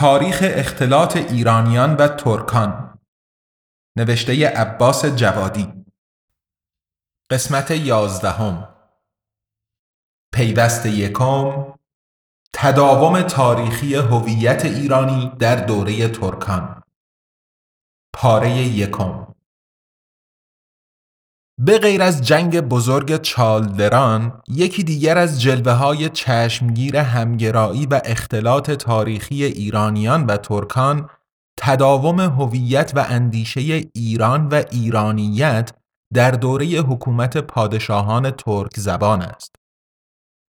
تاریخ اختلاط ایرانیان و ترکان. نوشته عباس جوادی. قسمت یازدهم. پیوست یکم. تداوم تاریخی هویت ایرانی در دوره ترکان. پاره یکم. به غیر از جنگ بزرگ چالدران یکی دیگر از جلوه های چشمگیر همگرایی و اختلاط تاریخی ایرانیان و ترکان تداوم هویت و اندیشه ایران و ایرانیت در دوره حکومت پادشاهان ترک زبان است.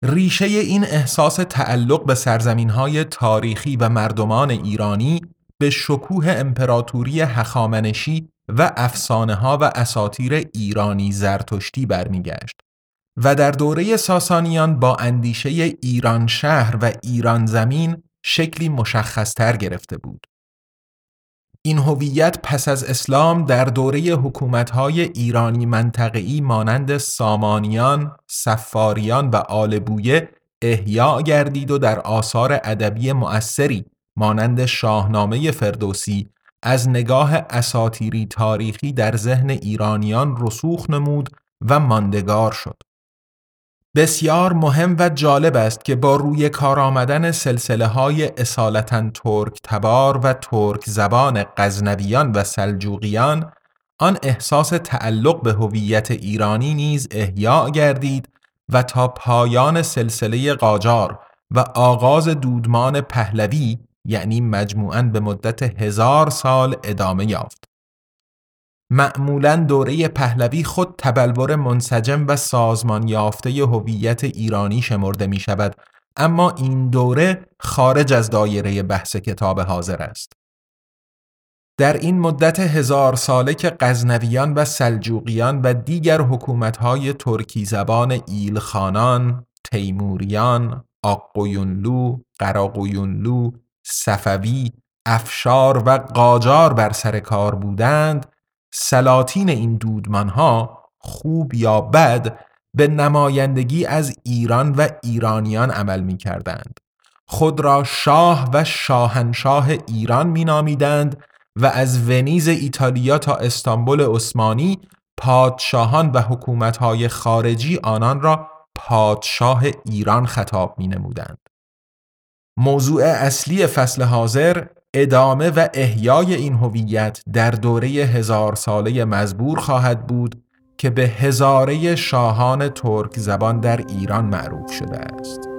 ریشه این احساس تعلق به سرزمین های تاریخی و مردمان ایرانی به شکوه امپراتوری هخامنشی و افسانه ها و اساتیر ایرانی زرتشتی برمیگشت و در دوره ساسانیان با اندیشه ایران شهر و ایران زمین شکلی مشخصتر گرفته بود. این هویت پس از اسلام در دوره حکومت‌های ایرانی منطقه‌ای مانند سامانیان، سفاریان و آلبویه احیا گردید و در آثار ادبی مؤثری مانند شاهنامه فردوسی از نگاه اساتیری تاریخی در ذهن ایرانیان رسوخ نمود و ماندگار شد. بسیار مهم و جالب است که با روی کار آمدن سلسله های اصالتا ترک تبار و ترک زبان غزنویان و سلجوقیان آن احساس تعلق به هویت ایرانی نیز احیا گردید و تا پایان سلسله قاجار و آغاز دودمان پهلوی یعنی مجموعاً به مدت هزار سال ادامه یافت. معمولا دوره پهلوی خود تبلور منسجم و سازمان یافته هویت ایرانی شمرده می شود اما این دوره خارج از دایره بحث کتاب حاضر است. در این مدت هزار ساله که قزنویان و سلجوقیان و دیگر حکومتهای ترکی زبان ایلخانان، تیموریان، آقویونلو، قراقویونلو، صفوی، افشار و قاجار بر سر کار بودند سلاطین این دودمانها خوب یا بد به نمایندگی از ایران و ایرانیان عمل می کردند. خود را شاه و شاهنشاه ایران می نامیدند و از ونیز ایتالیا تا استانبول عثمانی پادشاهان و حکومتهای خارجی آنان را پادشاه ایران خطاب می نمودند. موضوع اصلی فصل حاضر ادامه و احیای این هویت در دوره هزار ساله مزبور خواهد بود که به هزاره شاهان ترک زبان در ایران معروف شده است.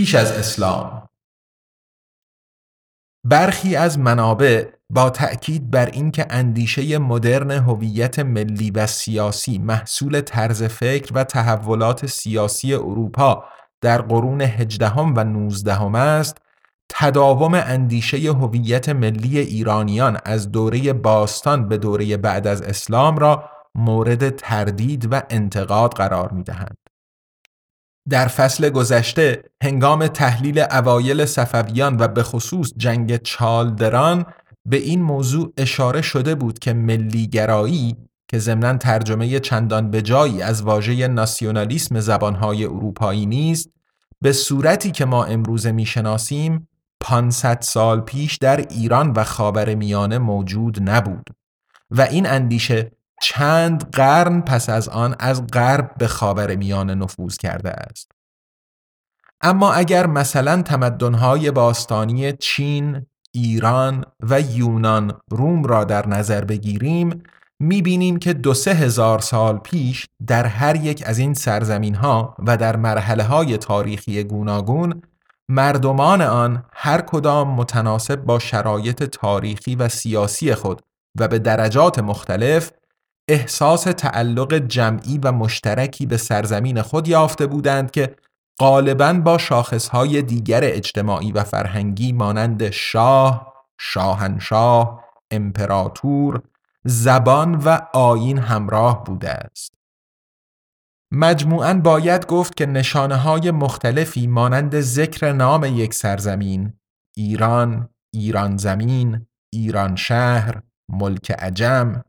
پیش از اسلام برخی از منابع با تأکید بر اینکه اندیشه مدرن هویت ملی و سیاسی محصول طرز فکر و تحولات سیاسی اروپا در قرون هجدهم و نوزدهم است تداوم اندیشه هویت ملی ایرانیان از دوره باستان به دوره بعد از اسلام را مورد تردید و انتقاد قرار می دهند. در فصل گذشته هنگام تحلیل اوایل صفویان و به خصوص جنگ چالدران به این موضوع اشاره شده بود که ملیگرایی که ضمنا ترجمه چندان به جایی از واژه ناسیونالیسم زبانهای اروپایی نیست به صورتی که ما امروزه می‌شناسیم 500 سال پیش در ایران و خاور میانه موجود نبود. و این اندیشه چند قرن پس از آن از غرب به خاور میانه نفوذ کرده است. اما اگر مثلا تمدنهای باستانی چین، ایران و یونان روم را در نظر بگیریم می‌بینیم که دو سه هزار سال پیش در هر یک از این سرزمین ها و در مرحله های تاریخی گوناگون مردمان آن هر کدام متناسب با شرایط تاریخی و سیاسی خود و به درجات مختلف احساس تعلق جمعی و مشترکی به سرزمین خود یافته بودند که غالبا با شاخصهای دیگر اجتماعی و فرهنگی مانند شاه، شاهنشاه، امپراتور، زبان و آین همراه بوده است. مجموعاً باید گفت که نشانه های مختلفی مانند ذکر نام یک سرزمین، ایران، ایران زمین، ایران شهر، ملک عجم،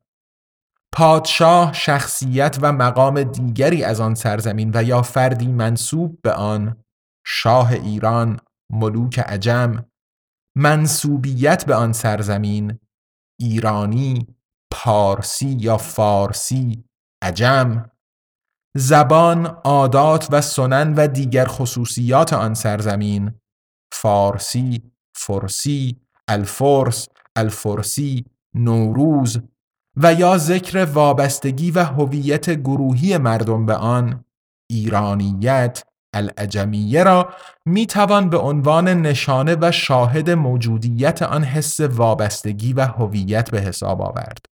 پادشاه شخصیت و مقام دیگری از آن سرزمین و یا فردی منصوب به آن شاه ایران ملوک عجم منصوبیت به آن سرزمین ایرانی پارسی یا فارسی عجم. زبان عادات و سنن و دیگر خصوصیات آن سرزمین فارسی فرسی الفرس الفرسی نوروز و یا ذکر وابستگی و هویت گروهی مردم به آن ایرانیت العجمیه را می توان به عنوان نشانه و شاهد موجودیت آن حس وابستگی و هویت به حساب آورد.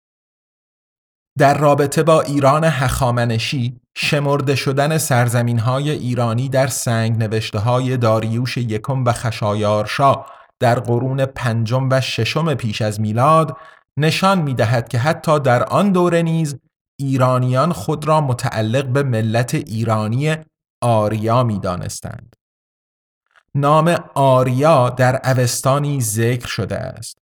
در رابطه با ایران هخامنشی شمرده شدن سرزمین های ایرانی در سنگ نوشته های داریوش یکم و خشایارشا در قرون پنجم و ششم پیش از میلاد نشان می دهد که حتی در آن دوره نیز ایرانیان خود را متعلق به ملت ایرانی آریا می دانستند. نام آریا در اوستانی ذکر شده است.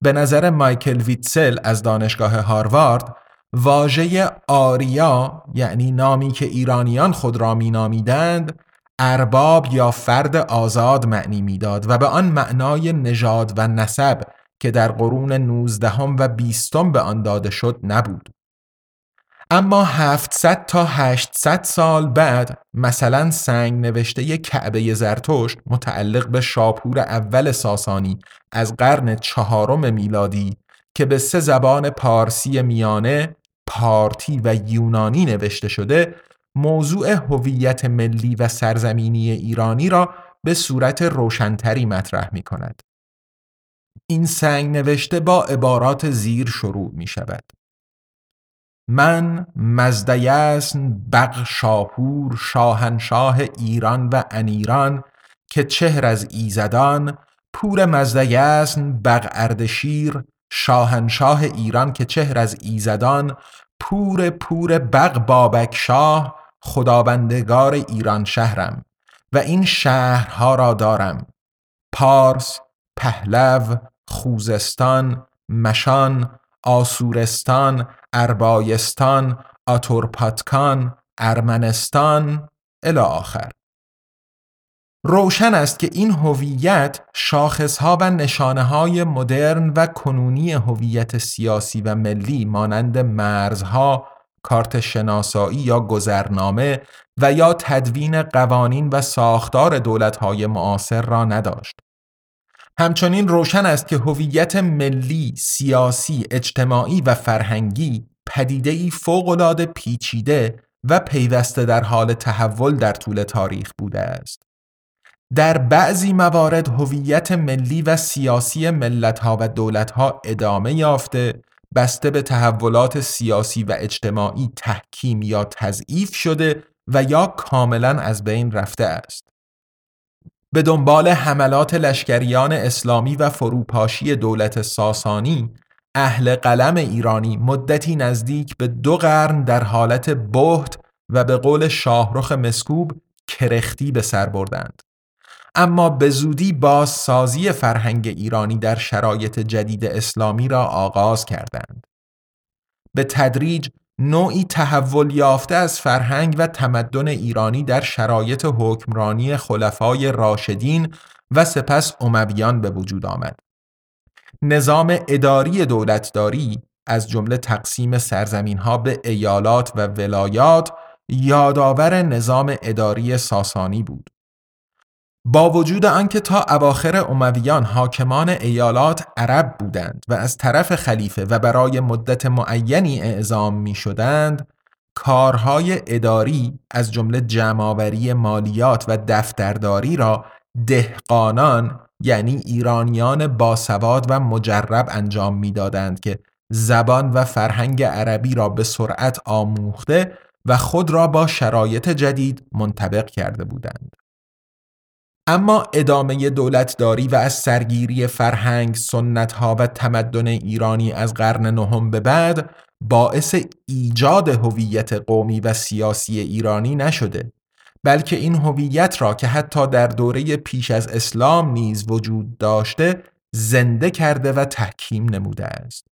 به نظر مایکل ویتسل از دانشگاه هاروارد واژه آریا یعنی نامی که ایرانیان خود را مینامیدند ارباب یا فرد آزاد معنی می‌داد و به آن معنای نژاد و نسب که در قرون 19 و 20 به آن داده شد نبود. اما 700 تا 800 سال بعد مثلا سنگ نوشته کعبه زرتشت متعلق به شاپور اول ساسانی از قرن چهارم میلادی که به سه زبان پارسی میانه، پارتی و یونانی نوشته شده موضوع هویت ملی و سرزمینی ایرانی را به صورت روشنتری مطرح می کند. این سنگ نوشته با عبارات زیر شروع می شود. من مزدیسن بق شاپور شاهنشاه ایران و انیران که چهر از ایزدان پور مزدیسن بق اردشیر شاهنشاه ایران که چهر از ایزدان پور پور بق بابک شاه خداوندگار ایران شهرم و این شهرها را دارم پارس، پهلو، خوزستان، مشان، آسورستان، اربایستان، آتورپاتکان، ارمنستان الی آخر روشن است که این هویت شاخصها و نشانه های مدرن و کنونی هویت سیاسی و ملی مانند مرزها، کارت شناسایی یا گذرنامه و یا تدوین قوانین و ساختار دولت‌های معاصر را نداشت. همچنین روشن است که هویت ملی، سیاسی، اجتماعی و فرهنگی پدیده‌ای فوق‌العاده پیچیده و پیوسته در حال تحول در طول تاریخ بوده است. در بعضی موارد هویت ملی و سیاسی ملتها و دولتها ادامه یافته بسته به تحولات سیاسی و اجتماعی تحکیم یا تضعیف شده و یا کاملا از بین رفته است. به دنبال حملات لشکریان اسلامی و فروپاشی دولت ساسانی اهل قلم ایرانی مدتی نزدیک به دو قرن در حالت بهت و به قول شاهرخ مسکوب کرختی به سر بردند. اما به زودی بازسازی فرهنگ ایرانی در شرایط جدید اسلامی را آغاز کردند. به تدریج نوعی تحول یافته از فرهنگ و تمدن ایرانی در شرایط حکمرانی خلفای راشدین و سپس امویان به وجود آمد. نظام اداری دولتداری از جمله تقسیم سرزمین ها به ایالات و ولایات یادآور نظام اداری ساسانی بود. با وجود آنکه تا اواخر امویان حاکمان ایالات عرب بودند و از طرف خلیفه و برای مدت معینی اعزام می شدند کارهای اداری از جمله جمعآوری مالیات و دفترداری را دهقانان یعنی ایرانیان باسواد و مجرب انجام می‌دادند که زبان و فرهنگ عربی را به سرعت آموخته و خود را با شرایط جدید منطبق کرده بودند. اما ادامه دولتداری و از سرگیری فرهنگ، سنتها و تمدن ایرانی از قرن نهم به بعد باعث ایجاد هویت قومی و سیاسی ایرانی نشده بلکه این هویت را که حتی در دوره پیش از اسلام نیز وجود داشته زنده کرده و تحکیم نموده است.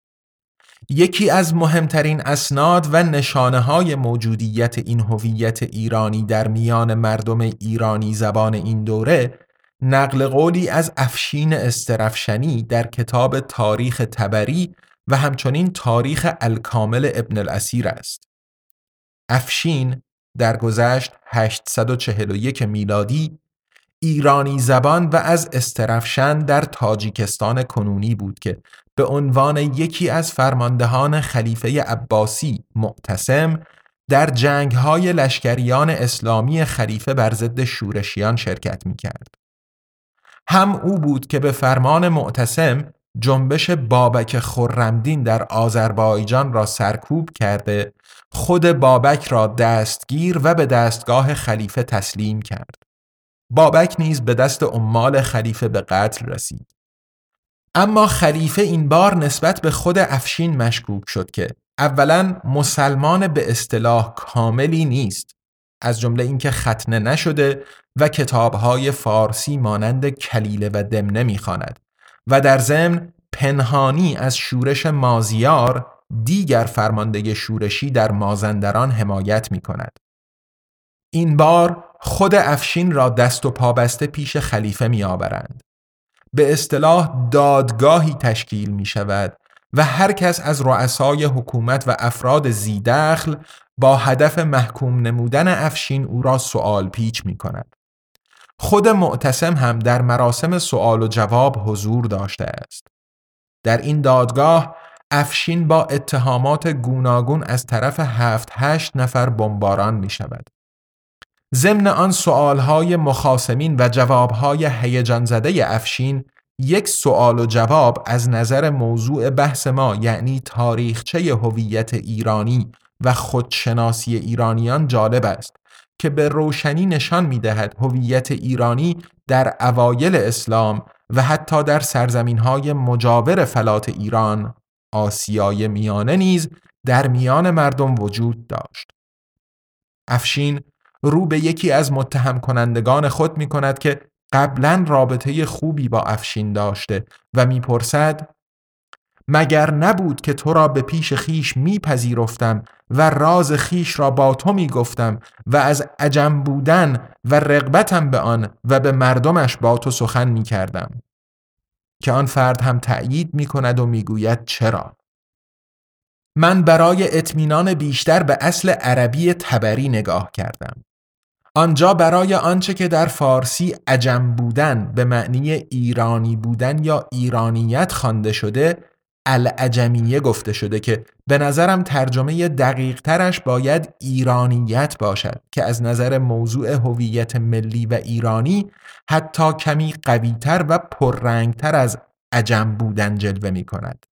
یکی از مهمترین اسناد و نشانه های موجودیت این هویت ایرانی در میان مردم ایرانی زبان این دوره نقل قولی از افشین استرفشنی در کتاب تاریخ تبری و همچنین تاریخ الکامل ابن الاسیر است. افشین در گذشت 841 میلادی ایرانی زبان و از استرفشن در تاجیکستان کنونی بود که به عنوان یکی از فرماندهان خلیفه عباسی معتصم در جنگهای لشکریان اسلامی خلیفه بر ضد شورشیان شرکت می کرد. هم او بود که به فرمان معتصم جنبش بابک خرمدین در آذربایجان را سرکوب کرده خود بابک را دستگیر و به دستگاه خلیفه تسلیم کرد. بابک نیز به دست عمال خلیفه به قتل رسید. اما خلیفه این بار نسبت به خود افشین مشکوک شد که اولا مسلمان به اصطلاح کاملی نیست از جمله اینکه ختنه نشده و کتابهای فارسی مانند کلیله و دمنه می‌خواند و در ضمن پنهانی از شورش مازیار دیگر فرمانده شورشی در مازندران حمایت می کند. این بار خود افشین را دست و پابسته پیش خلیفه می آورند. به اصطلاح دادگاهی تشکیل می شود و هر کس از رؤسای حکومت و افراد زیدخل با هدف محکوم نمودن افشین او را سوال پیچ می کند. خود معتصم هم در مراسم سوال و جواب حضور داشته است. در این دادگاه افشین با اتهامات گوناگون از طرف هفت هشت نفر بمباران می شود. ضمن آن سؤالهای مخاسمین و جوابهای هیجان زده افشین یک سوال و جواب از نظر موضوع بحث ما یعنی تاریخچه هویت ایرانی و خودشناسی ایرانیان جالب است که به روشنی نشان می دهد هویت ایرانی در اوایل اسلام و حتی در سرزمین های مجاور فلات ایران آسیای میانه نیز در میان مردم وجود داشت. افشین رو به یکی از متهم کنندگان خود می کند که قبلا رابطه خوبی با افشین داشته و می‌پرسد مگر نبود که تو را به پیش خیش میپذیرفتم و راز خیش را با تو می‌گفتم و از عجم بودن و رغبتم به آن و به مردمش با تو سخن می‌کردم؟ که آن فرد هم تأیید می‌کند و می‌گوید چرا؟ من برای اطمینان بیشتر به اصل عربی تبری نگاه کردم. آنجا برای آنچه که در فارسی عجم بودن به معنی ایرانی بودن یا ایرانیت خوانده شده العجمیه گفته شده که به نظرم ترجمه دقیق ترش باید ایرانیت باشد که از نظر موضوع هویت ملی و ایرانی حتی کمی قویتر و پررنگتر از عجم بودن جلوه می کند.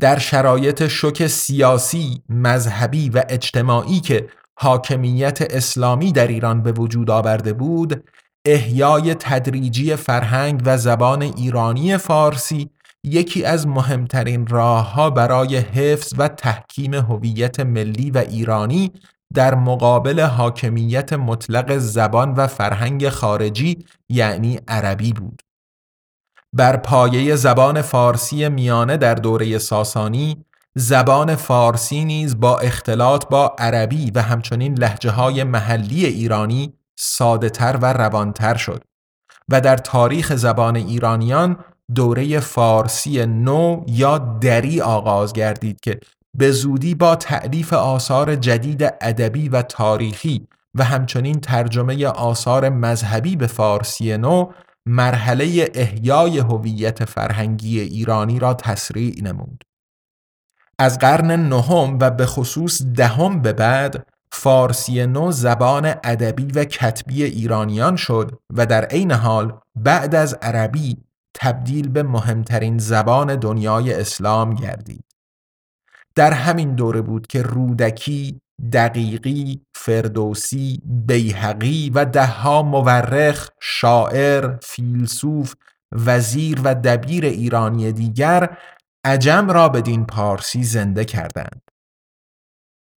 در شرایط شوک سیاسی، مذهبی و اجتماعی که حاکمیت اسلامی در ایران به وجود آورده بود، احیای تدریجی فرهنگ و زبان ایرانی فارسی یکی از مهمترین راهها برای حفظ و تحکیم هویت ملی و ایرانی در مقابل حاکمیت مطلق زبان و فرهنگ خارجی یعنی عربی بود. بر پایه زبان فارسی میانه در دوره ساسانی زبان فارسی نیز با اختلاط با عربی و همچنین لحجه های محلی ایرانی ساده تر و روانتر شد و در تاریخ زبان ایرانیان دوره فارسی نو یا دری آغاز گردید که به زودی با تعلیف آثار جدید ادبی و تاریخی و همچنین ترجمه آثار مذهبی به فارسی نو مرحله احیای هویت فرهنگی ایرانی را تسریع نمود. از قرن نهم و به خصوص دهم به بعد فارسی نو زبان ادبی و کتبی ایرانیان شد و در عین حال بعد از عربی تبدیل به مهمترین زبان دنیای اسلام گردید. در همین دوره بود که رودکی، دقیقی، فردوسی، بیهقی و دهها مورخ، شاعر، فیلسوف، وزیر و دبیر ایرانی دیگر عجم را بدین پارسی زنده کردند.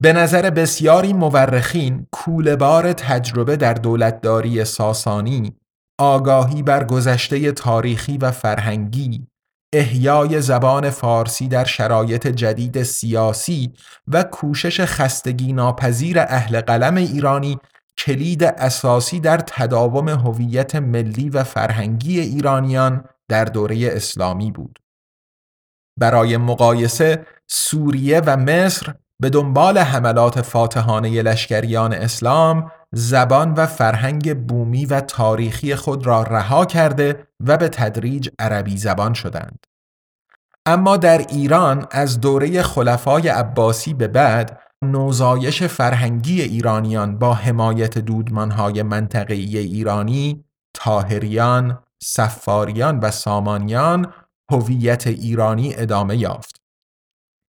به نظر بسیاری مورخین کولبار تجربه در دولتداری ساسانی آگاهی بر گذشته تاریخی و فرهنگی احیای زبان فارسی در شرایط جدید سیاسی و کوشش خستگی ناپذیر اهل قلم ایرانی کلید اساسی در تداوم هویت ملی و فرهنگی ایرانیان در دوره اسلامی بود. برای مقایسه سوریه و مصر به دنبال حملات فاتحانه لشکریان اسلام زبان و فرهنگ بومی و تاریخی خود را رها کرده و به تدریج عربی زبان شدند. اما در ایران از دوره خلفای عباسی به بعد نوزایش فرهنگی ایرانیان با حمایت دودمانهای منطقی ایرانی، تاهریان، سفاریان و سامانیان هویت ایرانی ادامه یافت.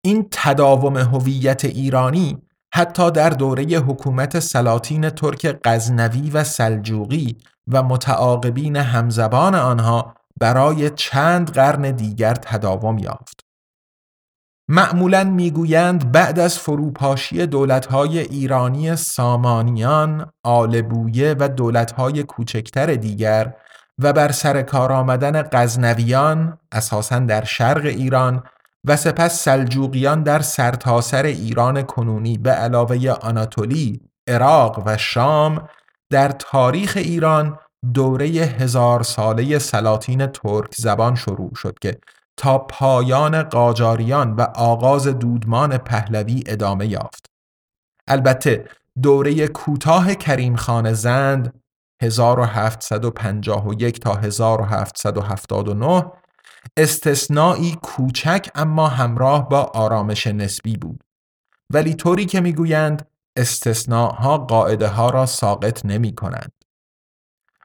این تداوم هویت ایرانی حتی در دوره حکومت سلاطین ترک غزنوی و سلجوقی و متعاقبین همزبان آنها برای چند قرن دیگر تداوم یافت. معمولا می‌گویند بعد از فروپاشی دولتهای ایرانی سامانیان، آلبویه و دولتهای کوچکتر دیگر و بر سر کار آمدن غزنویان اساساً در شرق ایران و سپس سلجوقیان در سرتاسر ایران کنونی به علاوه آناتولی، عراق و شام در تاریخ ایران دوره هزار ساله سلاطین ترک زبان شروع شد که تا پایان قاجاریان و آغاز دودمان پهلوی ادامه یافت. البته دوره کوتاه کریم خان زند 1751 تا 1779 استثنایی کوچک اما همراه با آرامش نسبی بود ولی طوری که می‌گویند استثناها قاعده ها را ساقط نمی کنند.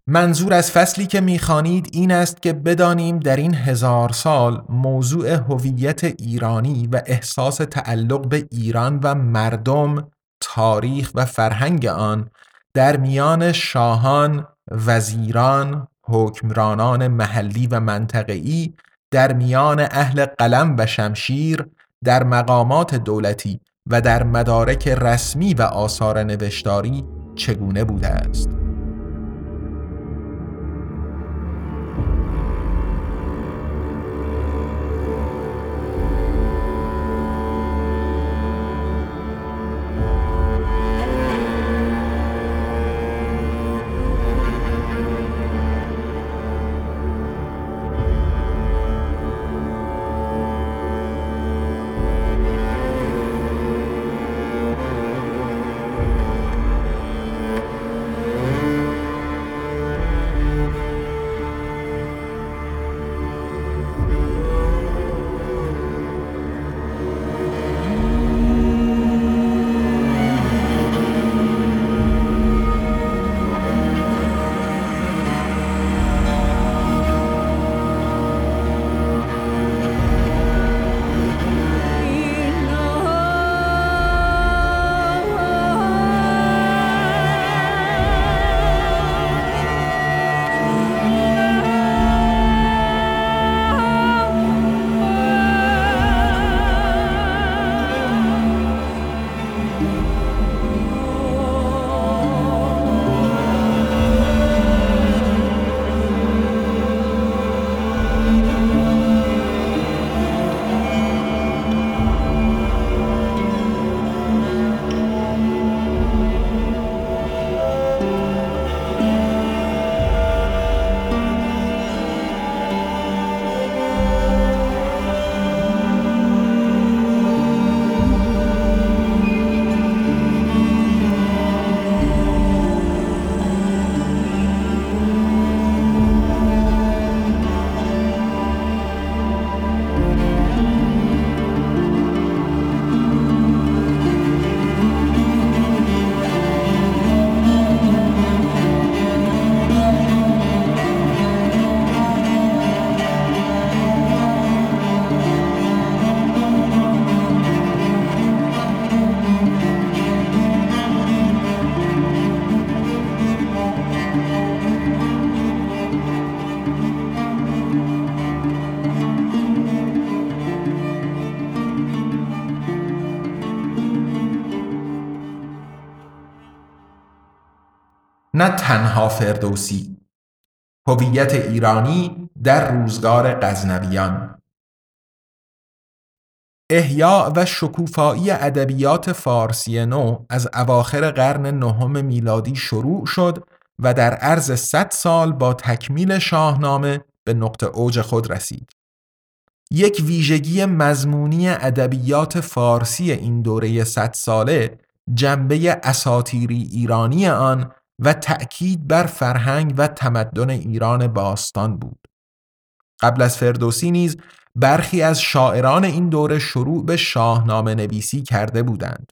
منظور از فصلی که می‌خوانید این است که بدانیم در این هزار سال موضوع هویت ایرانی و احساس تعلق به ایران و مردم تاریخ و فرهنگ آن در میان شاهان، وزیران، حکمرانان محلی و منطقه‌ای در میان اهل قلم و شمشیر در مقامات دولتی و در مدارک رسمی و آثار نوشتاری چگونه بوده است؟ نه تنها فردوسی هویت ایرانی در روزگار غزنویان احیا و شکوفایی ادبیات فارسی نو از اواخر قرن نهم میلادی شروع شد و در عرض 100 سال با تکمیل شاهنامه به نقطه اوج خود رسید. یک ویژگی مضمونی ادبیات فارسی این دوره 100 ساله جنبه اساتیری ایرانی آن و تأکید بر فرهنگ و تمدن ایران باستان بود. قبل از فردوسی نیز برخی از شاعران این دوره شروع به شاهنامه نویسی کرده بودند.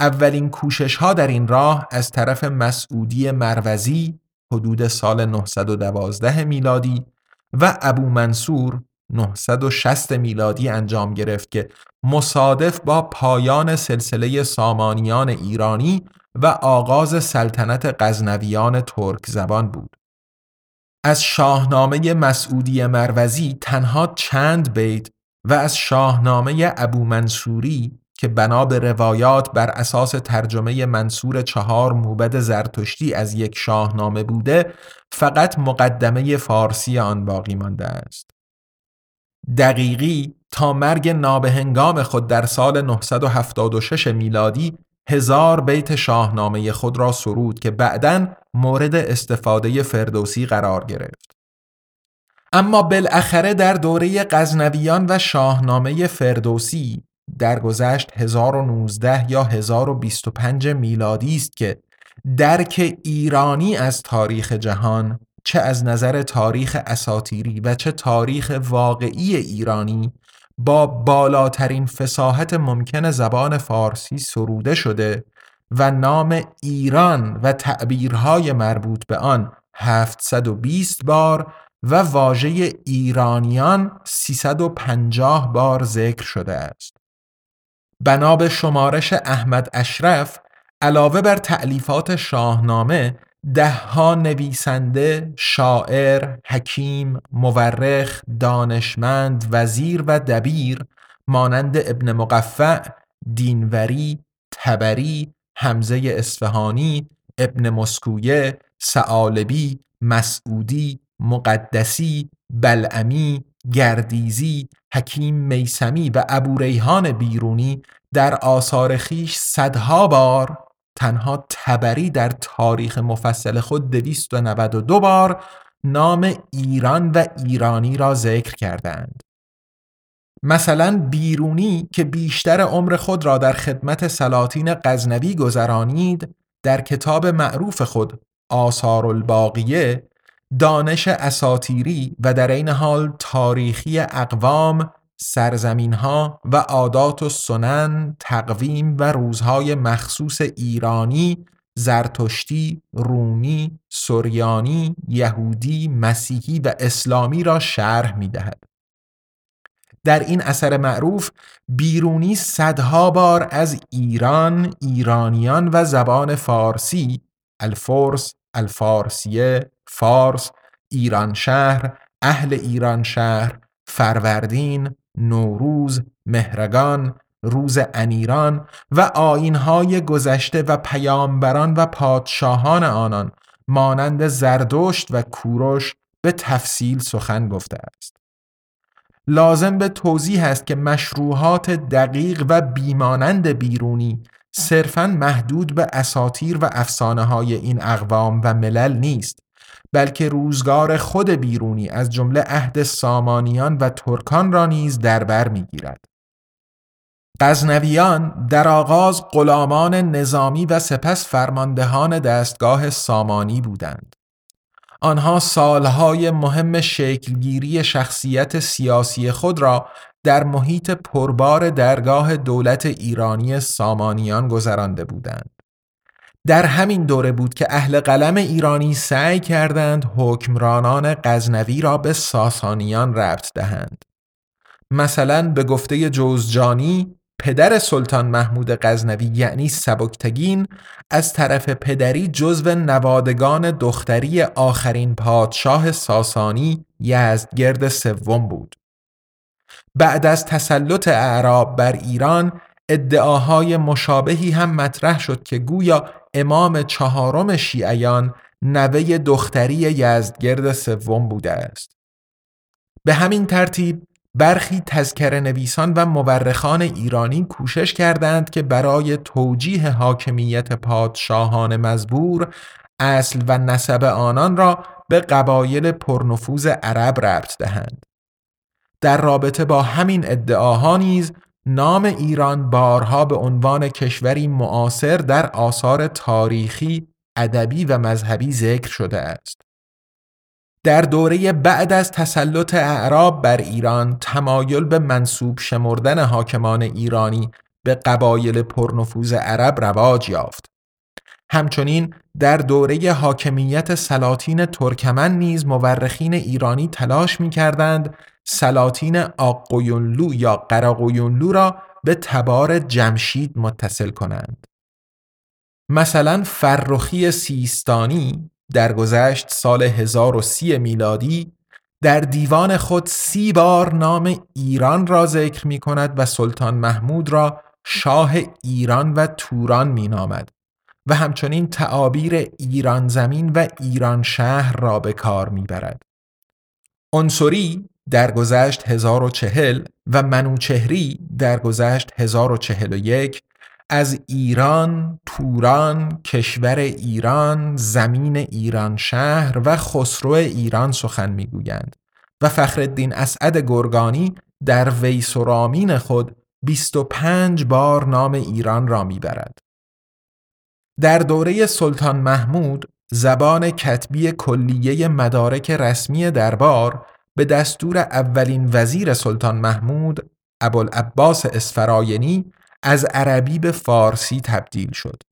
اولین کوشش ها در این راه از طرف مسعودی مروزی حدود سال 912 میلادی و ابو منصور 960 میلادی انجام گرفت که مصادف با پایان سلسله سامانیان ایرانی و آغاز سلطنت غزنویان ترک زبان بود. از شاهنامه مسعودی مروزی تنها چند بیت و از شاهنامه ابو منصوری که بنا به روایات بر اساس ترجمه منصور چهار موبد زرتشتی از یک شاهنامه بوده فقط مقدمه فارسی آن باقی مانده است. دقیقی تا مرگ نابهنگام خود در سال 976 میلادی هزار بیت شاهنامه خود را سرود که بعدا مورد استفاده فردوسی قرار گرفت. اما بالاخره در دوره غزنویان و شاهنامه فردوسی گذشت 1019 یا 1025 میلادی است که درک ایرانی از تاریخ جهان چه از نظر تاریخ اساتیری و چه تاریخ واقعی ایرانی با بالاترین فساحت ممکن زبان فارسی سروده شده و نام ایران و تعبیرهای مربوط به آن 720 بار و واژه ایرانیان 350 بار ذکر شده است. بنا به شمارش احمد اشرف علاوه بر تعلیفات شاهنامه دهها نویسنده، شاعر، حکیم، مورخ، دانشمند، وزیر و دبیر مانند ابن مقفع، دینوری، تبری، حمزه اصفهانی، ابن مسکویه، سعالبی، مسعودی، مقدسی، بلعمی، گردیزی، حکیم میسمی و ابوریحان بیرونی در آثار خیش صدها بار تنها تبری در تاریخ مفصل خود 292 بار نام ایران و ایرانی را ذکر کردند. مثلا بیرونی که بیشتر عمر خود را در خدمت سلاطین غزنوی گذرانید در کتاب معروف خود آثار الباقیه دانش اساتیری و در این حال تاریخی اقوام سرزمین ها و عادات و سنن تقویم و روزهای مخصوص ایرانی زرتشتی، رومی، سوریانی، یهودی، مسیحی و اسلامی را شرح می دهد. در این اثر معروف بیرونی صدها بار از ایران، ایرانیان و زبان فارسی الفرس، الفارسیه، فارس، ایران شهر، اهل ایران شهر، فروردین، نوروز، مهرگان، روز انیران و آینهای گذشته و پیامبران و پادشاهان آنان مانند زردشت و کوروش به تفصیل سخن گفته است. لازم به توضیح است که مشروحات دقیق و بیمانند بیرونی صرفا محدود به اساتیر و افسانه های این اقوام و ملل نیست بلکه روزگار خود بیرونی از جمله عهد سامانیان و ترکان را نیز در بر می‌گیرد. غزنویان در آغاز غلامان نظامی و سپس فرماندهان دستگاه سامانی بودند. آنها سالهای مهم شکلگیری شخصیت سیاسی خود را در محیط پربار درگاه دولت ایرانی سامانیان گذرانده بودند. در همین دوره بود که اهل قلم ایرانی سعی کردند حکمرانان غزنوی را به ساسانیان ربط دهند. مثلا به گفته جوزجانی پدر سلطان محمود غزنوی یعنی سبکتگین از طرف پدری جزو نوادگان دختری آخرین پادشاه ساسانی یزدگرد سوم بود. بعد از تسلط اعراب بر ایران ادعاهای مشابهی هم مطرح شد که گویا امام چهارم شیعیان نوه دختری یزدگرد سوم بوده است. به همین ترتیب برخی تذکر نویسان و مورخان ایرانی کوشش کردند که برای توجیه حاکمیت پادشاهان مزبور اصل و نسب آنان را به قبایل پرنفوذ عرب ربط دهند. در رابطه با همین ادعاها نیز نام ایران بارها به عنوان کشوری معاصر در آثار تاریخی، ادبی و مذهبی ذکر شده است. در دوره بعد از تسلط اعراب بر ایران تمایل به منصوب شمردن حاکمان ایرانی به قبایل پرنفوذ عرب رواج یافت. همچنین در دوره حاکمیت سلاطین ترکمن نیز مورخین ایرانی تلاش می کردند سلاطین آقویونلو یا قراقویونلو را به تبار جمشید متصل کنند. مثلا فرخی سیستانی در گذشت سال 1030 میلادی در دیوان خود سی بار نام ایران را ذکر می کند و سلطان محمود را شاه ایران و توران می نامد و همچنین تعابیر ایران زمین و ایران شهر را به کار می برد. انصری در گذشت 1040 و منوچهری در گذشت 1041 از ایران، توران، کشور ایران، زمین ایران شهر و خسرو ایران سخن می‌گویند و فخرالدین اسعد گرگانی در ویسرامین خود 25 بار نام ایران را می‌برد. در دوره سلطان محمود زبان کتبی کلیه مدارک رسمی دربار به دستور اولین وزیر سلطان محمود ابوالعباس اسفراینی از عربی به فارسی تبدیل شد.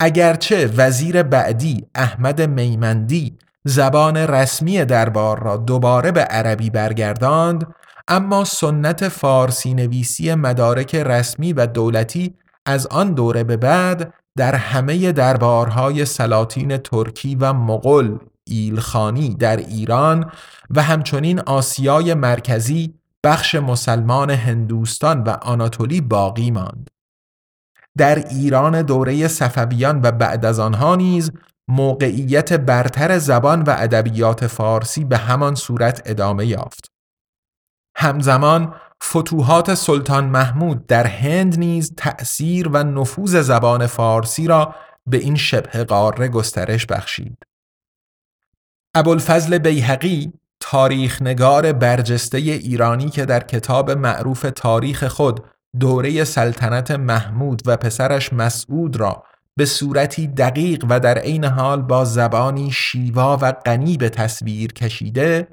اگرچه وزیر بعدی احمد میمندی زبان رسمی دربار را دوباره به عربی برگرداند اما سنت فارسی نویسی مدارک رسمی و دولتی از آن دوره به بعد در همه دربارهای سلاطین ترکی و مغل ایلخانی در ایران و همچنین آسیای مرکزی بخش مسلمان هندوستان و آناتولی باقی ماند. در ایران دوره صفویان و بعد از آنها نیز موقعیت برتر زبان و ادبیات فارسی به همان صورت ادامه یافت. همزمان فتوحات سلطان محمود در هند نیز تأثیر و نفوذ زبان فارسی را به این شبه قاره گسترش بخشید. ابوالفضل بیهقی تاریخ نگار برجسته ایرانی که در کتاب معروف تاریخ خود دوره سلطنت محمود و پسرش مسعود را به صورتی دقیق و در عین حال با زبانی شیوا و غنی به تصویر کشیده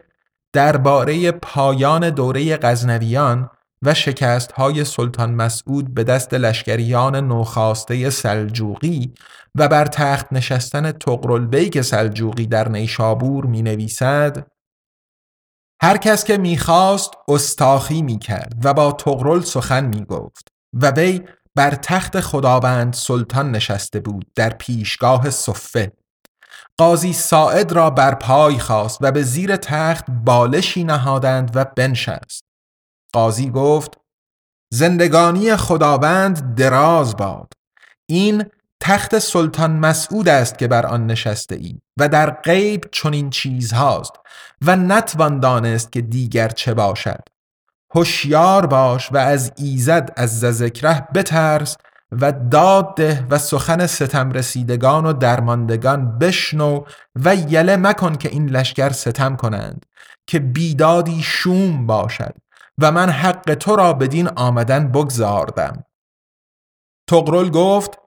درباره پایان دوره غزنویان و شکست های سلطان مسعود به دست لشکریان نوخاسته سلجوقی و بر تخت نشستن تقرالبیک سلجوقی در نیشابور می نویسد هر کس که می‌خواست استاخی می‌کرد و با تغرل سخن می‌گفت و وی بر تخت خداوند سلطان نشسته بود در پیشگاه صفه. قاضی ساعد را بر پای خواست و به زیر تخت بالشی نهادند و بنشست. قاضی گفت زندگانی خداوند دراز باد. این تخت سلطان مسعود است که بر آن نشسته ای و در غیب چنین چیزهاست و نتوان دانست که دیگر چه باشد. هوشیار باش و از ایزد از ذکره بترس و داد ده و سخن ستم رسیدگان و درماندگان بشنو و یله مکن که این لشکر ستم کنند که بیدادی شوم باشد. و من حق تو را بدین آمدن بگذاردم تقرل گفت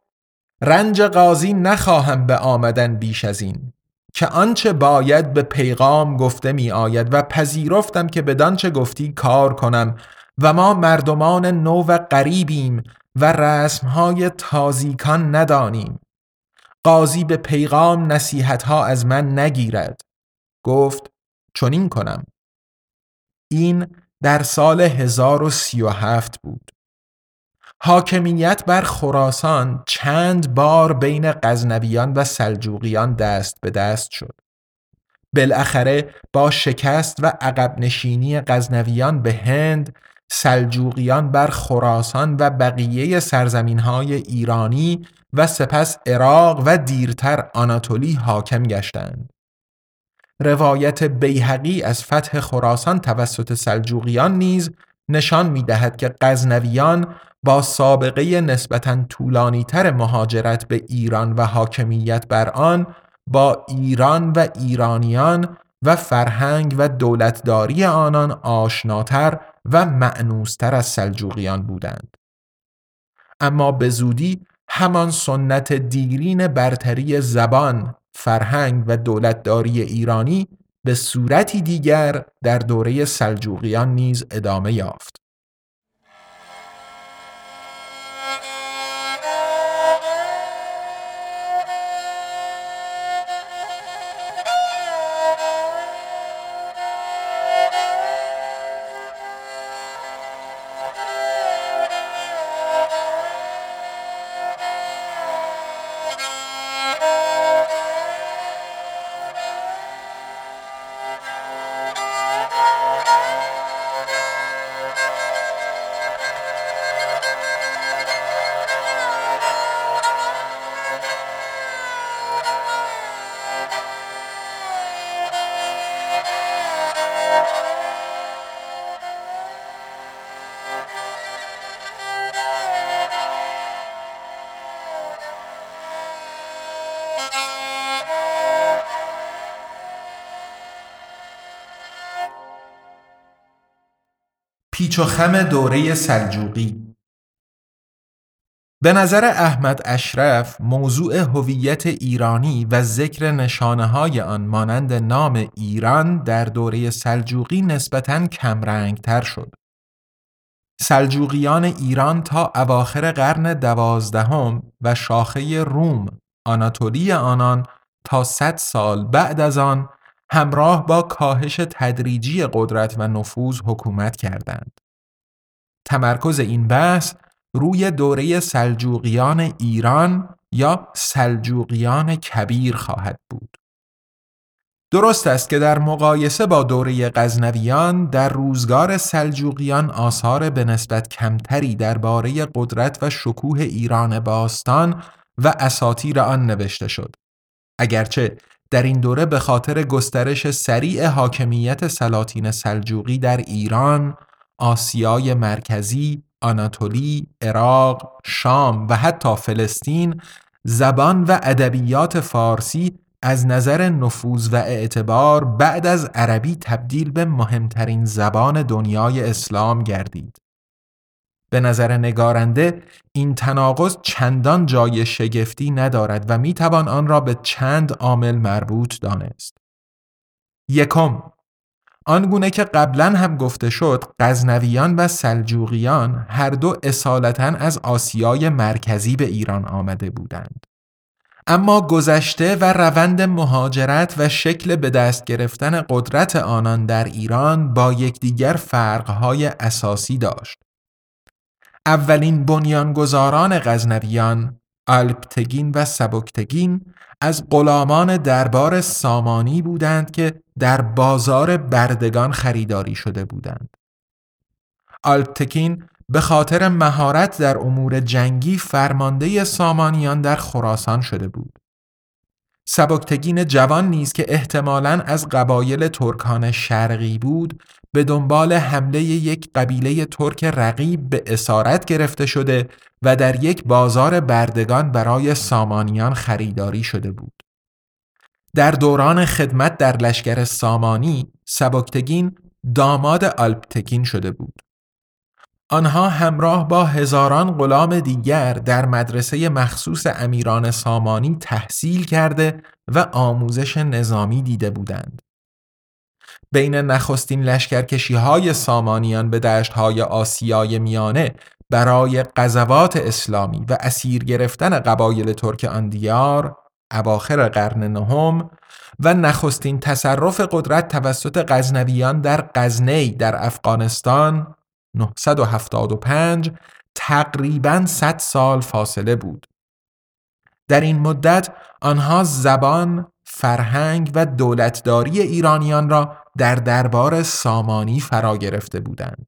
رنج قاضی نخواهم به آمدن بیش از این که آنچه باید به پیغام گفته می آید و پذیرفتم که بدانچه گفتی کار کنم و ما مردمان نو و قریبیم و رسمهای تازیکان ندانیم. قاضی به پیغام نصیحتها از من نگیرد. گفت چنین کنم. این در سال 1037 بود حاکمیت بر خراسان چند بار بین غزنویان و سلجوقیان دست به دست شد. بالاخره با شکست و عقب نشینی غزنویان به هند سلجوقیان بر خراسان و بقیه سرزمین های ایرانی و سپس عراق و دیرتر آناتولی حاکم گشتند. روایت بیهقی از فتح خراسان توسط سلجوقیان نیز نشان می دهد که غزنویان با سابقه نسبتا طولانیتر مهاجرت به ایران و حاکمیت بر آن با ایران و ایرانیان و فرهنگ و دولتداری آنان آشناتر و معنوستر از سلجوقیان بودند. اما به زودی همان سنت دیرین برتری زبان، فرهنگ و دولتداری ایرانی به صورتی دیگر در دوره سلجوقیان نیز ادامه یافت. پیچ و خم دوره سلجوقی به نظر احمد اشرف موضوع هویت ایرانی و ذکر نشانه های آن مانند نام ایران در دوره سلجوقی نسبتاً کمرنگتر شد. سلجوقیان ایران تا اواخر قرن دوازدهم و شاخه روم آناتولی آنان تا صد سال بعد از آن همراه با کاهش تدریجی قدرت و نفوذ حکومت کردند. تمرکز این بحث روی دوره سلجوقیان ایران یا سلجوقیان کبیر خواهد بود. درست است که در مقایسه با دوره غزنویان در روزگار سلجوقیان آثار به نسبت کمتری درباره قدرت و شکوه ایران باستان و اساطیر آن نوشته شد. اگرچه در این دوره به خاطر گسترش سریع حاکمیت سلاطین سلجوقی در ایران، آسیای مرکزی، آناتولی، عراق، شام و حتی فلسطین زبان و ادبیات فارسی از نظر نفوذ و اعتبار بعد از عربی تبدیل به مهمترین زبان دنیای اسلام گردید. به نظر نگارنده این تناقض چندان جای شگفتی ندارد و می‌توان آن را به چند عامل مربوط دانست. یکم آنگونه که قبلا هم گفته شد غزنویان و سلجوقیان هر دو اصالتا از آسیای مرکزی به ایران آمده بودند. اما گذشته و روند مهاجرت و شکل به دست گرفتن قدرت آنان در ایران با یکدیگر فرقهای اساسی داشت. اولین بنیانگذاران غزنویان الپتگین و سبکتگین از غلامان دربار سامانی بودند که در بازار بردگان خریداری شده بودند. الپتکین به خاطر مهارت در امور جنگی فرمانده سامانیان در خراسان شده بود. سبکتگین جوان نیز که احتمالاً از قبایل ترکان شرقی بود به دنبال حمله یک قبیله ترک رقیب به اسارت گرفته شده و در یک بازار بردگان برای سامانیان خریداری شده بود. در دوران خدمت در لشکر سامانی سبکتگین داماد آلپتگین شده بود. آنها همراه با هزاران غلام دیگر در مدرسه مخصوص امیران سامانی تحصیل کرده و آموزش نظامی دیده بودند. بین نخستین لشکرکشی های سامانیان به دشت های آسیای میانه برای قذوات اسلامی و اسیر گرفتن قبایل ترک آن دیار اواخر قرن نهم و نخستین تصرف قدرت توسط غزنویان در غزنی در افغانستان 975 تقریبا 100 سال فاصله بود. در این مدت آنها زبان، فرهنگ و دولتداری ایرانیان را در دربار سامانی فرا گرفته بودند.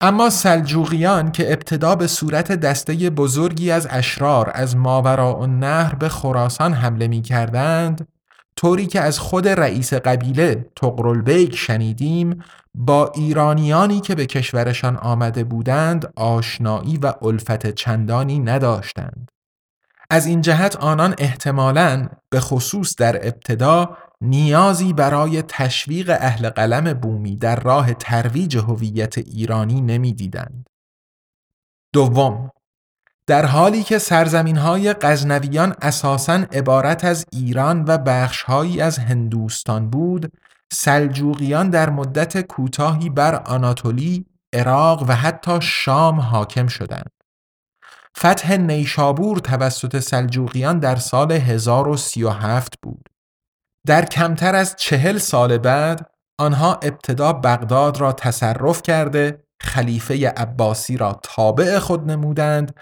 اما سلجوقیان که ابتدا به صورت دسته بزرگی از اشرار از ماورا و نهر به خراسان حمله می کردند طوری که از خود رئیس قبیله تقرالبیک شنیدیم با ایرانیانی که به کشورشان آمده بودند آشنایی و الفت چندانی نداشتند از این جهت آنان احتمالاً به خصوص در ابتدا نیازی برای تشویق اهل قلم بومی در راه ترویج هویت ایرانی نمی‌دیدند. دوم در حالی که سرزمین های غزنویان اساساً عبارت از ایران و بخشهایی از هندوستان بود، سلجوقیان در مدت کوتاهی بر آناتولی، عراق و حتی شام حاکم شدند. فتح نیشابور توسط سلجوقیان در سال 1037 بود. در کمتر از چهل سال بعد آنها ابتدا بغداد را تصرف کرده خلیفه عباسی را تابع خود نمودند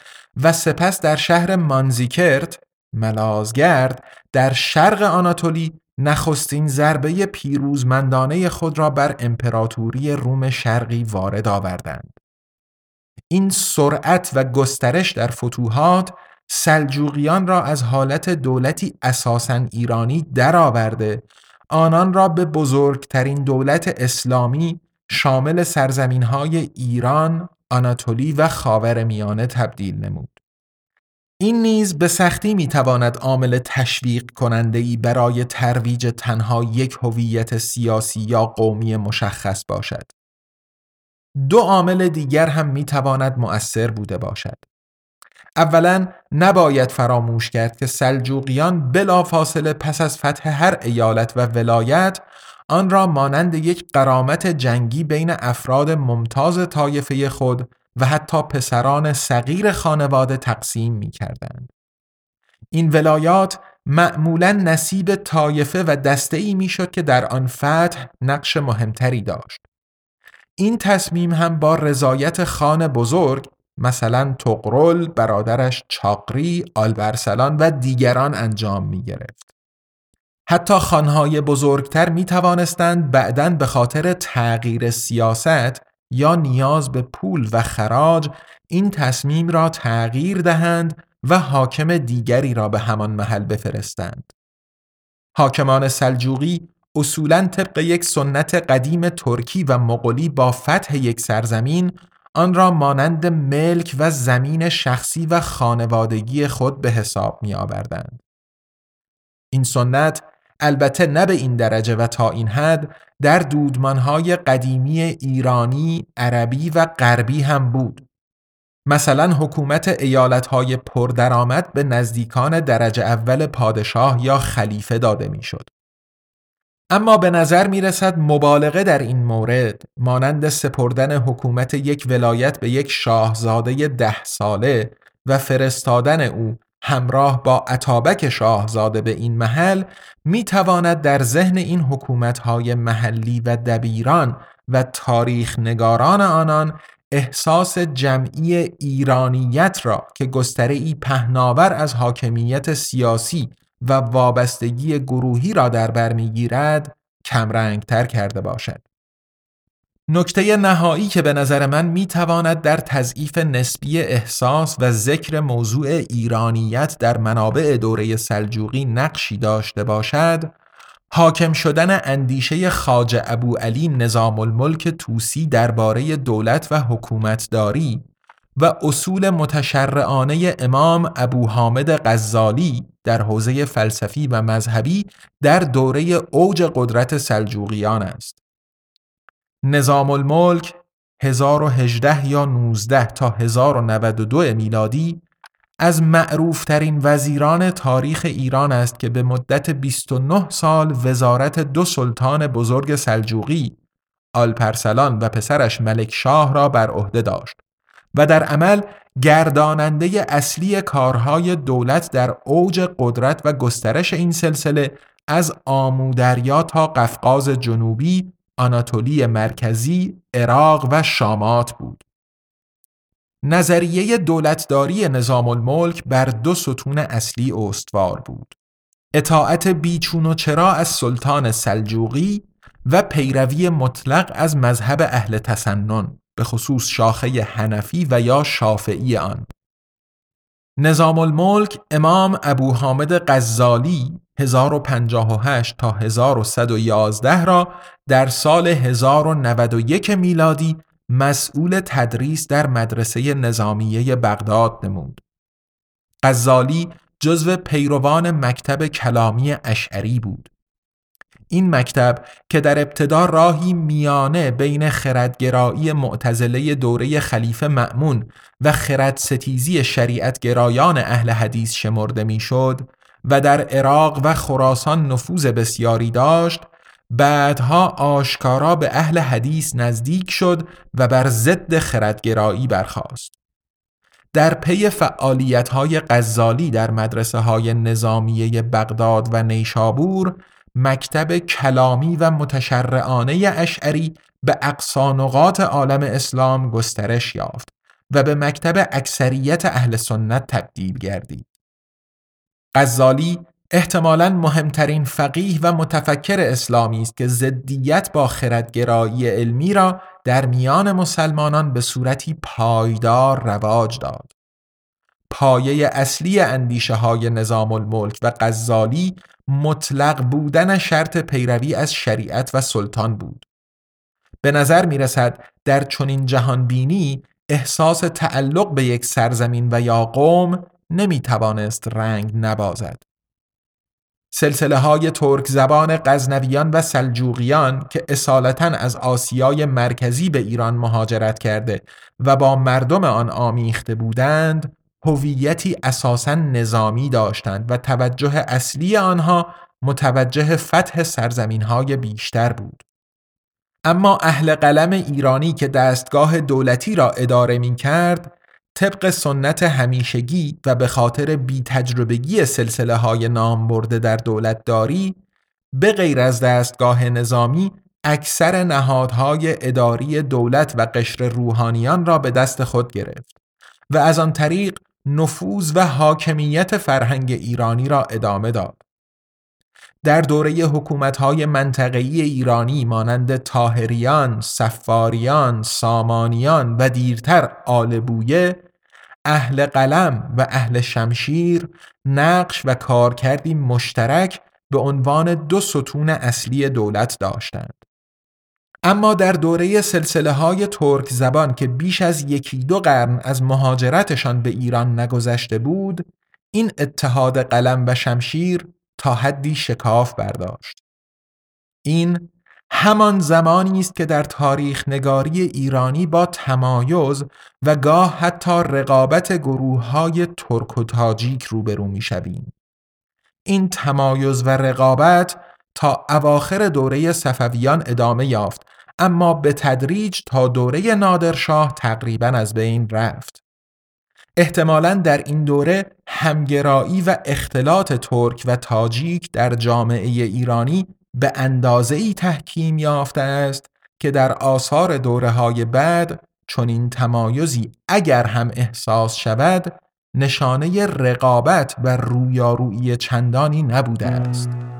و سپس در شهر مانزیکرت ملازگرد در شرق آناتولی نخستین ضربه پیروزمندانه خود را بر امپراتوری روم شرقی وارد آوردند. این سرعت و گسترش در فتوحات سلجوقیان را از حالت دولتی اساساً ایرانی درآورده آنان را به بزرگترین دولت اسلامی شامل سرزمین های ایران، آناتولی و خاور میانه تبدیل نمود. این نیز به سختی می‌تواند عامل تشویق کننده ای برای ترویج تنها یک هویت سیاسی یا قومی مشخص باشد. دو عامل دیگر هم می‌تواند مؤثر بوده باشد. اولا نباید فراموش کرد که سلجوقیان بلافاصله پس از فتح هر ایالت و ولایت آن را مانند یک قرامت جنگی بین افراد ممتاز طایفه خود و حتی پسران صغیر خانواده تقسیم می کردند. این ولایات معمولا نصیب طایفه و دسته ای می شد که در آن فتح نقش مهمتری داشت. این تصمیم هم با رضایت خان بزرگ مثلا تقرل، برادرش چاقری، آلبرسلان و دیگران انجام می گرفت. حتی خانهای بزرگتر می توانستند بعداً به خاطر تغییر سیاست یا نیاز به پول و خراج این تصمیم را تغییر دهند و حاکم دیگری را به همان محل بفرستند. حاکمان سلجوقی اصولا طبق یک سنت قدیم ترکی و مغولی با فتح یک سرزمین آن را مانند ملک و زمین شخصی و خانوادگی خود به حساب می آوردند. این سنت البته نه به این درجه و تا این حد در دودمانهای قدیمی ایرانی، عربی و غربی هم بود. مثلا حکومت ایالتهای پردرآمد به نزدیکان درجه اول پادشاه یا خلیفه داده می‌شد. اما به نظر می رسد مبالغه در این مورد مانند سپردن حکومت یک ولایت به یک شاهزاده ده ساله و فرستادن او همراه با عطابک شاهزاده به این محل می تواند در ذهن این حکومتهای محلی و دبیران و تاریخ نگاران آنان احساس جمعی ایرانیت را که گستره ای پهناور از حاکمیت سیاسی و وابستگی گروهی را در بر می‌گیرد کمرنگتر کرده باشد. نکته نهایی که به نظر من می‌تواند در تضعیف نسبی احساس و ذکر موضوع ایرانیت در منابع دوره سلجوقی نقشی داشته باشد حاکم شدن اندیشه خاج ابو علی نظام الملک توسی درباره دولت و حکومتداری و اصول متشرعانه امام ابو حامد غزالی در حوزه فلسفی و مذهبی در دوره اوج قدرت سلجوقیان است. نظام الملک 1018 یا 19 تا 1092 میلادی از معروفترین وزیران تاریخ ایران است که به مدت 29 سال وزارت دو سلطان بزرگ سلجوقی آلپرسلان و پسرش ملک شاه را بر عهده داشت و در عمل گرداننده اصلی کارهای دولت در اوج قدرت و گسترش این سلسله از آمودریا تا قفقاز جنوبی، آناتولی مرکزی، عراق و شامات بود. نظریه دولتداری نظام الملک بر دو ستون اصلی استوار بود. اطاعت بیچون و چرا از سلطان سلجوقی و پیروی مطلق از مذهب اهل تسنن به خصوص شاخه حنفی و یا شافعی آن نظام الملک امام ابو حامد غزالی 1058 تا 1111 را در سال 1091 میلادی مسئول تدریس در مدرسه نظامیه بغداد نمود. غزالی جزو پیروان مکتب کلامی اشعری بود. این مکتب که در ابتدا راهی میانه بین خردگرایی معتزله دوره خلیفه مأمون و خرد ستیزی شریعت گرایان اهل حدیث شمرده می‌شد و در عراق و خراسان نفوذ بسیاری داشت بعدها آشکارا به اهل حدیث نزدیک شد و بر ضد خردگرایی برخاست. در پی فعالیت های غزالی در مدرسه های نظامیه بغداد و نیشابور مکتب کلامی و متشرعانه اشعری به اقصانقات عالم اسلام گسترش یافت و به مکتب اکثریت اهل سنت تبدیل گردید. غزالی احتمالا مهمترین فقیه و متفکر اسلامی است که ضدیت با خردگرایی علمی را در میان مسلمانان به صورتی پایدار رواج داد. پایه اصلی اندیشه های نظام الملک و غزالی مطلق بودن شرط پیروی از شریعت و سلطان بود. به نظر می رسد در چنین جهان بینی احساس تعلق به یک سرزمین و یا قوم نمی توانست رنگ نبازد. سلسله های ترک زبان غزنویان و سلجوقیان که اصالتا از آسیای مرکزی به ایران مهاجرت کرده و با مردم آن آمیخته بودند هویتی اساسا نظامی داشتند و توجه اصلی آنها متوجه فتح سرزمین های بیشتر بود. اما اهل قلم ایرانی که دستگاه دولتی را اداره می کرد طبق سنت همیشگی و به خاطر بی تجربگی سلسله های نام برده در دولتداری به غیر از دستگاه نظامی اکثر نهادهای اداری دولت و قشر روحانیان را به دست خود گرفت و از آن طریق نفوذ و حاکمیت فرهنگ ایرانی را ادامه داد. در دوره حکومت‌های منطقه‌ای ایرانی مانند تاهریان، سفاریان، سامانیان و دیرتر آلبویه اهل قلم و اهل شمشیر نقش و کارکردی مشترک به عنوان دو ستون اصلی دولت داشتند. اما در دوره سلسله های ترک زبان که بیش از یکی دو قرن از مهاجرتشان به ایران نگذشته بود، این اتحاد قلم و شمشیر تا حدی شکاف برداشت. این همان زمانی است که در تاریخ نگاری ایرانی با تمایز و گاه حتی رقابت گروه های ترک و تاجیک روبرو می شویم. این تمایز و رقابت تا اواخر دوره صفویان ادامه یافت اما به تدریج تا دوره نادرشاه تقریبا از بین رفت. احتمالا در این دوره همگرایی و اختلاط ترک و تاجیک در جامعه ایرانی به اندازه ای تحکیم یافته است که در آثار دوره های بعد چنین تمایزی اگر هم احساس شود نشانه رقابت و رویارویی چندانی نبوده است.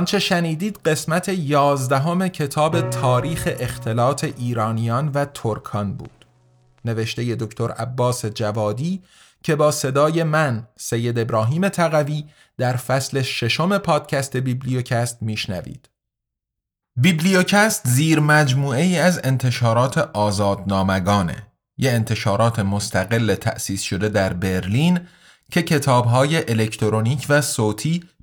آنچه شنیدید قسمت یازدهم کتاب تاریخ اختلاط ایرانیان و ترکان بود نوشته دکتر عباس جوادی که با صدای من سید ابراهیم تقوی در فصل ششم پادکست بیبلیوکست میشنوید. بیبلیوکست زیر مجموعه ای از انتشارات آزادنامگانه یه انتشارات مستقل تأسیس شده در برلین که کتابهای الکترونیک و صوتی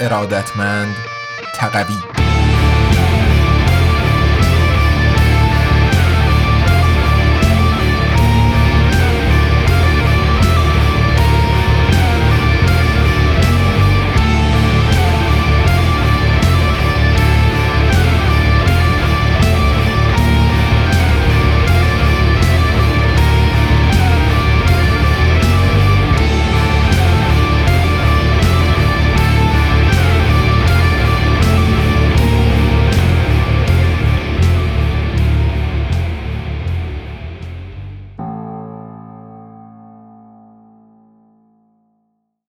ارادتمند تقوی.